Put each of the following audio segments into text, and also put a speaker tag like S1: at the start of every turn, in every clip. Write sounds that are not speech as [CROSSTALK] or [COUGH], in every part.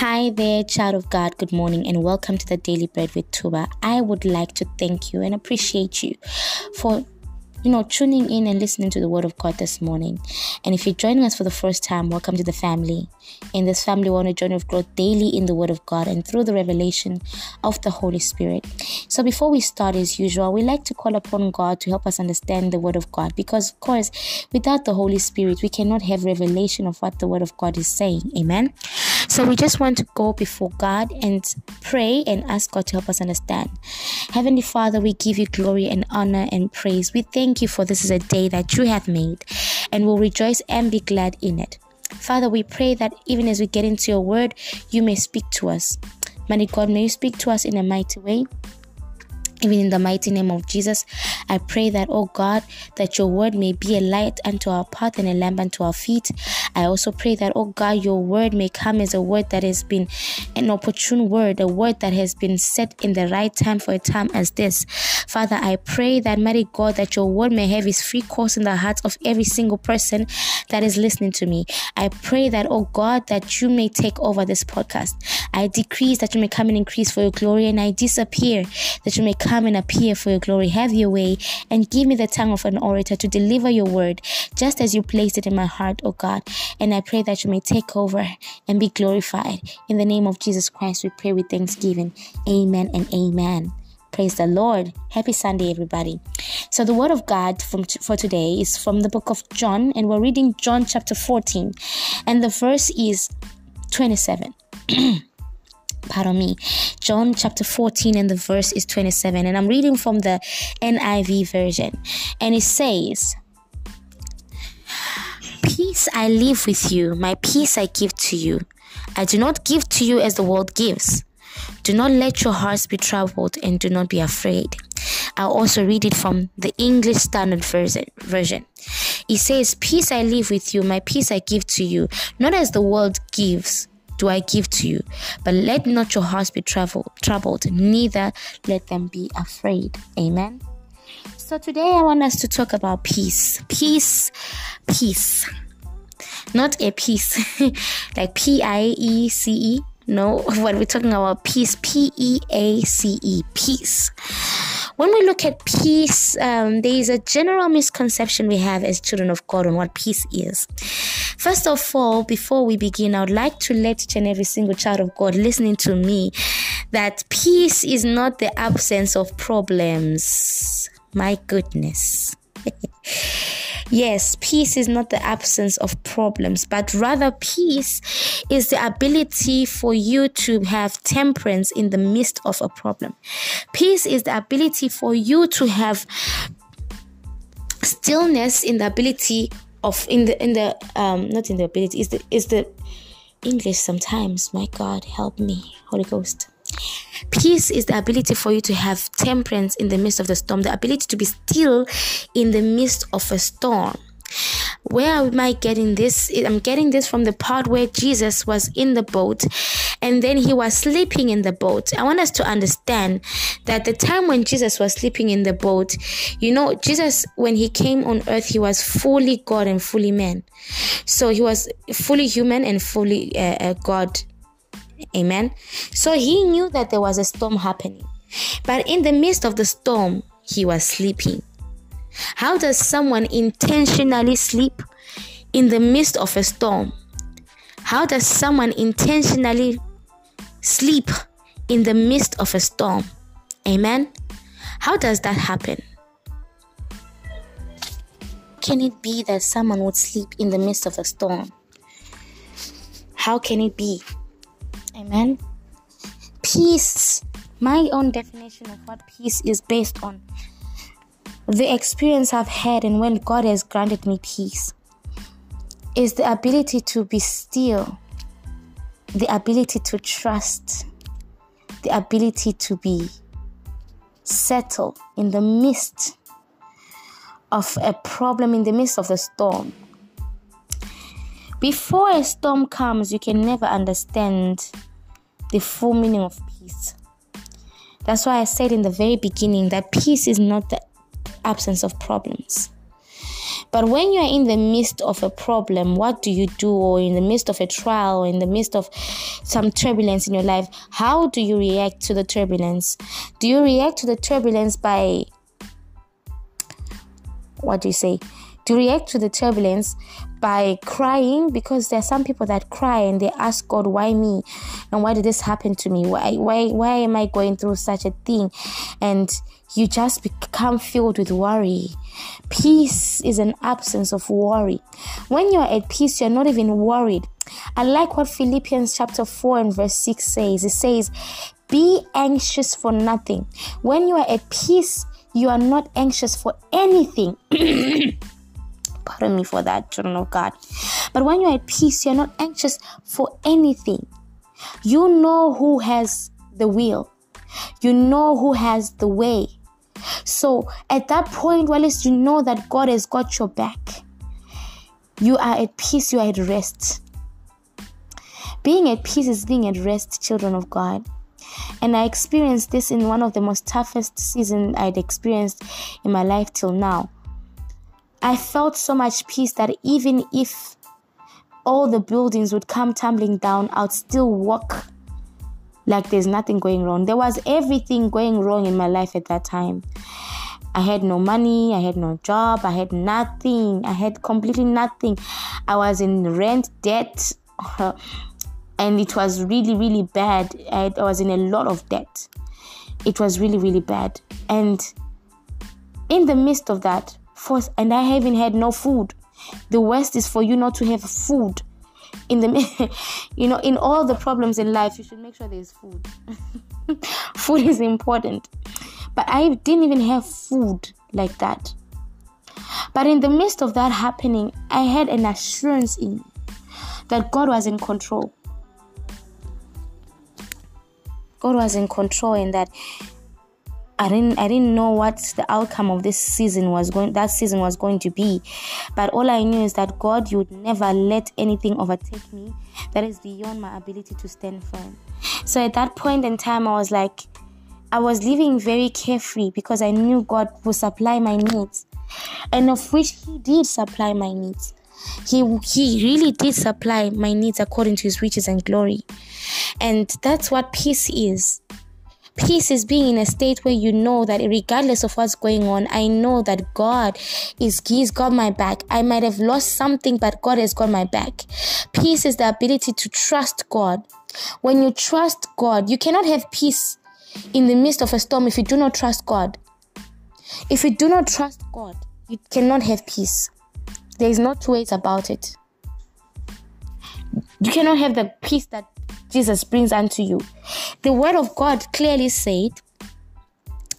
S1: Hi there, child of God. Good morning and welcome to the Daily Bread with Tuba. I would like to thank you and appreciate you for you know, tuning in and listening to the Word of God this morning. And if you're joining us for the first time, welcome to the family. In this family, we want to journey of growth daily in the Word of God and through the revelation of the Holy Spirit. So before we start, as usual, we like to call upon God to help us understand the Word of God because, of course, without the Holy Spirit, we cannot have revelation of what the Word of God is saying. Amen. So we just want to go before God and pray and ask God to help us understand. Heavenly Father, we give you glory and honor and praise. We thank you for this is a day that you have made and will rejoice and be glad in it. Father, we pray that even as we get into your word, you may speak to us. Mighty God, may you speak to us in a mighty way. Even in the mighty name of Jesus, I pray that, oh God, that your word may be a light unto our path and a lamp unto our feet. I also pray that, oh God, your word may come as a word that has been an opportune word, a word that has been set in the right time for a time as this. Father, I pray that, mighty God, that your word may have its free course in the hearts of every single person that is listening to me. I pray that, oh God, that you may take over this podcast. I decrease that you may come and increase for your glory, and I disappear that you may come and appear for your glory. Have your way and give me the tongue of an orator to deliver your word just as you placed it in my heart, O God. And I pray that you may take over and be glorified. In the name of Jesus Christ, we pray with thanksgiving. Amen and amen. Praise the Lord. Happy Sunday, everybody. So, the word of God from t- for today is from the book of John, and we're reading John chapter 14, and the verse is 27. [CLEARS THROAT] pardon me, John chapter 14 and the verse is 27. And I'm reading from the NIV version. And it says, Peace I leave with you, my peace I give to you. I do not give to you as the world gives. Do not let your hearts be troubled and do not be afraid. I'll also read it from the English Standard Version. It says, Peace I leave with you, my peace I give to you, not as the world gives do I give to you. But let not your hearts be troubled, troubled, neither let them be afraid. Amen. So today I want us to talk about peace. Peace, peace. Not a peace [LAUGHS] like P I E C E. No, [LAUGHS] when we're talking about peace, P E A C E, peace. When we look at peace, um, there is a general misconception we have as children of God on what peace is. First of all, before we begin, I would like to let each and every single child of God listening to me that peace is not the absence of problems. My goodness. [LAUGHS] Yes, peace is not the absence of problems, but rather peace is the ability for you to have temperance in the midst of a problem. Peace is the ability for you to have stillness in the ability of in the in the um not in the ability is the is the English sometimes. My God, help me, Holy Ghost. Peace is the ability for you to have temperance in the midst of the storm, the ability to be still in the midst of a storm. Where am I getting this? I'm getting this from the part where Jesus was in the boat and then he was sleeping in the boat. I want us to understand that the time when Jesus was sleeping in the boat, you know, Jesus, when he came on earth, he was fully God and fully man. So he was fully human and fully uh, uh, God. Amen. So he knew that there was a storm happening. But in the midst of the storm, he was sleeping. How does someone intentionally sleep in the midst of a storm? How does someone intentionally sleep in the midst of a storm? Amen. How does that happen? Can it be that someone would sleep in the midst of a storm? How can it be? Amen. Peace. My own definition of what peace is based on the experience I've had and when God has granted me peace is the ability to be still, the ability to trust, the ability to be settled in the midst of a problem, in the midst of the storm. Before a storm comes, you can never understand the full meaning of peace. That's why I said in the very beginning that peace is not the absence of problems. But when you are in the midst of a problem, what do you do? Or in the midst of a trial, or in the midst of some turbulence in your life, how do you react to the turbulence? Do you react to the turbulence by what do you say? To react to the turbulence by crying because there are some people that cry and they ask God, why me? And why did this happen to me? Why why why am I going through such a thing? And you just become filled with worry. Peace is an absence of worry. When you're at peace, you're not even worried. I like what Philippians chapter 4 and verse 6 says. It says, Be anxious for nothing. When you are at peace, you are not anxious for anything. [CLEARS THROAT] Pardon me for that, children of God. But when you're at peace, you're not anxious for anything. You know who has the will, you know who has the way. So at that point, well, least you know that God has got your back. You are at peace, you are at rest. Being at peace is being at rest, children of God. And I experienced this in one of the most toughest seasons I'd experienced in my life till now. I felt so much peace that even if all the buildings would come tumbling down, I'd still walk like there's nothing going wrong. There was everything going wrong in my life at that time. I had no money, I had no job, I had nothing, I had completely nothing. I was in rent debt. [LAUGHS] and it was really really bad I, was in a lot of debt it was really really bad and in the midst of that force and i haven't had no food. The worst is for you not to have food. In the [LAUGHS] you know in all the problems in life you should make sure there's food. [LAUGHS] Food is important. But i didn't even have food like that. But in the midst of that happening i had an assurance in that god was in control. God was in control and that I didn't I didn't know what the outcome of this season was going that season was going to be. But all I knew is that God would never let anything overtake me that is beyond my ability to stand firm. So at that point in time I was like I was living very carefree because I knew God would supply my needs. And of which he did supply my needs. He he really did supply my needs according to his riches and glory. And that's what peace is. Peace is being in a state where you know that regardless of what's going on, I know that God is He's got my back. I might have lost something, but God has got my back. Peace is the ability to trust God. When you trust God, you cannot have peace in the midst of a storm if you do not trust God. If you do not trust God, you cannot have peace. There is no two ways about it. You cannot have the peace that Jesus brings unto you. The word of God clearly said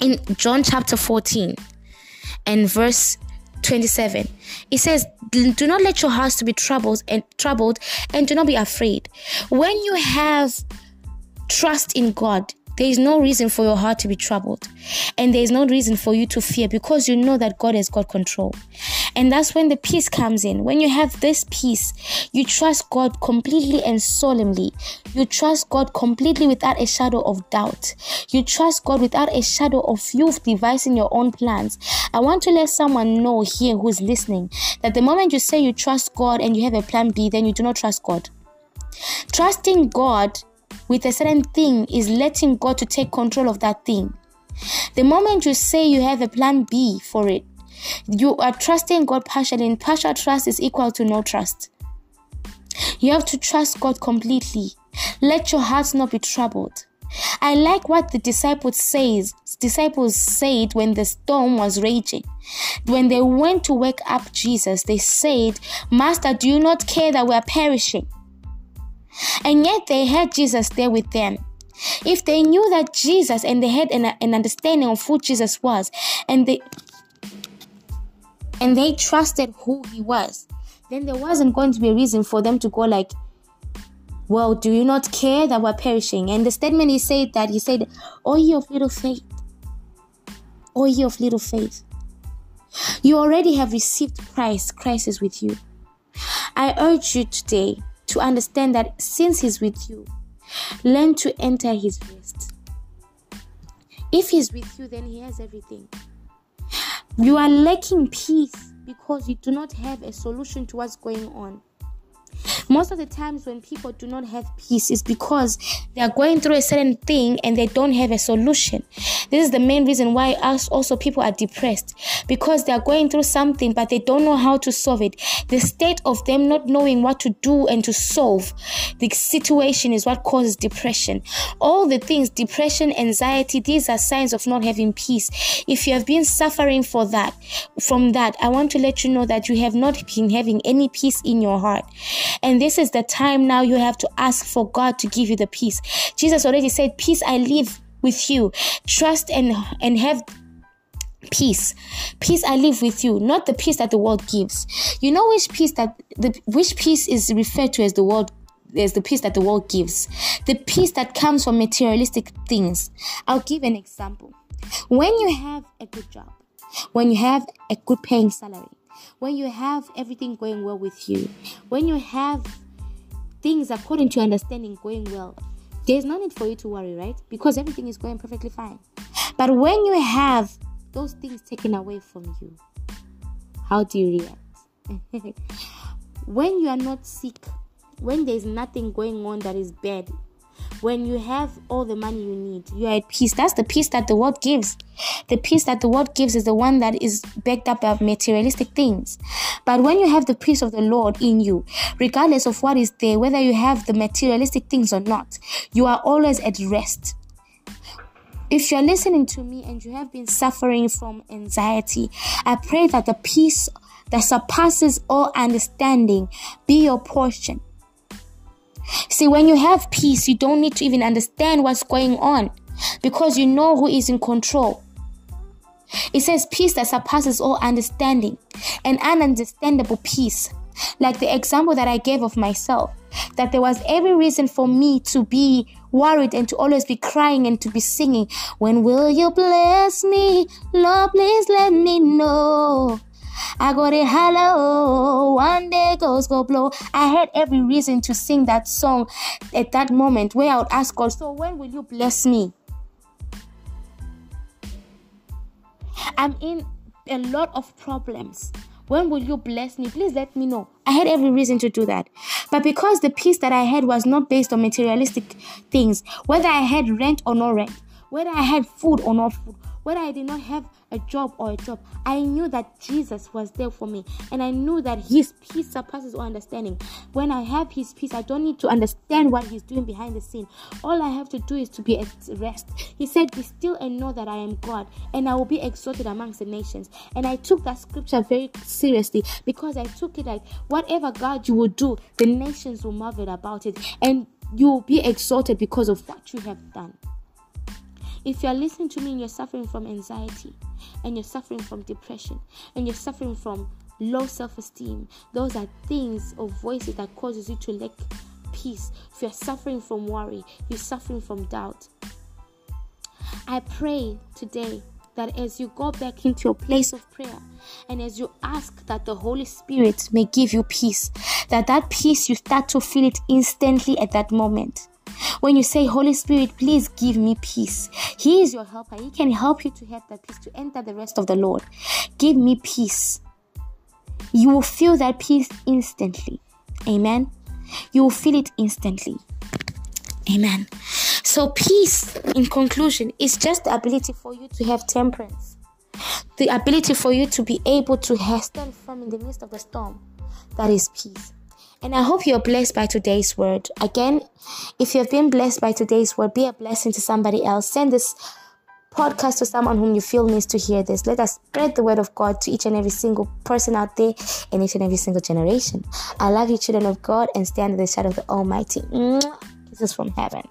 S1: in John chapter 14 and verse 27 it says do not let your hearts to be troubled and troubled and do not be afraid when you have trust in god there is no reason for your heart to be troubled and there is no reason for you to fear because you know that god has got control and that's when the peace comes in. When you have this peace, you trust God completely and solemnly. You trust God completely without a shadow of doubt. You trust God without a shadow of you devising your own plans. I want to let someone know here who's listening that the moment you say you trust God and you have a plan B, then you do not trust God. Trusting God with a certain thing is letting God to take control of that thing. The moment you say you have a plan B for it, you are trusting God partially, and partial trust is equal to no trust. You have to trust God completely. Let your heart not be troubled. I like what the disciples says. Disciples said when the storm was raging. When they went to wake up Jesus, they said, "Master, do you not care that we are perishing?" And yet they had Jesus there with them. If they knew that Jesus and they had an, an understanding of who Jesus was, and they and they trusted who he was, then there wasn't going to be a reason for them to go like, well, do you not care that we're perishing? And the statement he said that he said, O ye of little faith, O ye of little faith. You already have received Christ, Christ is with you. I urge you today to understand that since He's with you, learn to enter His rest. If He's with you, then He has everything. You are lacking peace because you do not have a solution to what's going on. Most of the times, when people do not have peace, is because they are going through a certain thing and they don't have a solution. This is the main reason why us also people are depressed because they are going through something but they don't know how to solve it. The state of them not knowing what to do and to solve the situation is what causes depression. All the things, depression, anxiety, these are signs of not having peace. If you have been suffering for that, from that, I want to let you know that you have not been having any peace in your heart. And this is the time now you have to ask for God to give you the peace. Jesus already said, Peace I leave with you. Trust and and have peace. Peace i live with you not the peace that the world gives. You know which peace that the which peace is referred to as the world as the peace that the world gives? The peace that comes from materialistic things. I'll give an example. When you have a good job when you have a good paying salary when you have everything going well with you, when you have things according to your understanding going well, there's no need for you to worry, right? Because everything is going perfectly fine. But when you have those things taken away from you, how do you react? [LAUGHS] when you are not sick, when there's nothing going on that is bad when you have all the money you need, you are at peace. That's the peace that the world gives. The peace that the world gives is the one that is backed up by materialistic things. But when you have the peace of the Lord in you, regardless of what is there, whether you have the materialistic things or not, you are always at rest. If you're listening to me and you have been suffering from anxiety, I pray that the peace that surpasses all understanding be your portion. See, when you have peace, you don't need to even understand what's going on because you know who is in control. It says peace that surpasses all understanding, an ununderstandable peace. Like the example that I gave of myself, that there was every reason for me to be worried and to always be crying and to be singing. When will you bless me? Lord, please let me know. I got a hello, one day goes go blow. I had every reason to sing that song at that moment where I would ask God, So when will you bless me? I'm in a lot of problems. When will you bless me? Please let me know. I had every reason to do that. But because the peace that I had was not based on materialistic things, whether I had rent or no rent, whether I had food or no food, whether I did not have a job or a job, I knew that Jesus was there for me. And I knew that His peace surpasses all understanding. When I have His peace, I don't need to understand what He's doing behind the scene. All I have to do is to be at rest. He said, Be still and know that I am God, and I will be exalted amongst the nations. And I took that scripture very seriously because I took it like, whatever God you will do, the nations will marvel about it. And you will be exalted because of what you have done. If you are listening to me and you're suffering from anxiety, and you're suffering from depression, and you're suffering from low self-esteem, those are things or voices that causes you to lack peace. If you're suffering from worry, you're suffering from doubt. I pray today that as you go back into your place of prayer and as you ask that the holy spirit may give you peace that that peace you start to feel it instantly at that moment when you say, Holy Spirit, please give me peace, He is your helper. He can help you to have that peace, to enter the rest of the Lord. Give me peace. You will feel that peace instantly. Amen. You will feel it instantly. Amen. So, peace, in conclusion, is just the ability for you to have temperance, the ability for you to be able to stand firm in the midst of the storm. That is peace. And I hope you're blessed by today's word. Again, if you've been blessed by today's word, be a blessing to somebody else. Send this podcast to someone whom you feel needs to hear this. Let us spread the word of God to each and every single person out there in each and every single generation. I love you, children of God, and stand in the shadow of the Almighty. This is from heaven.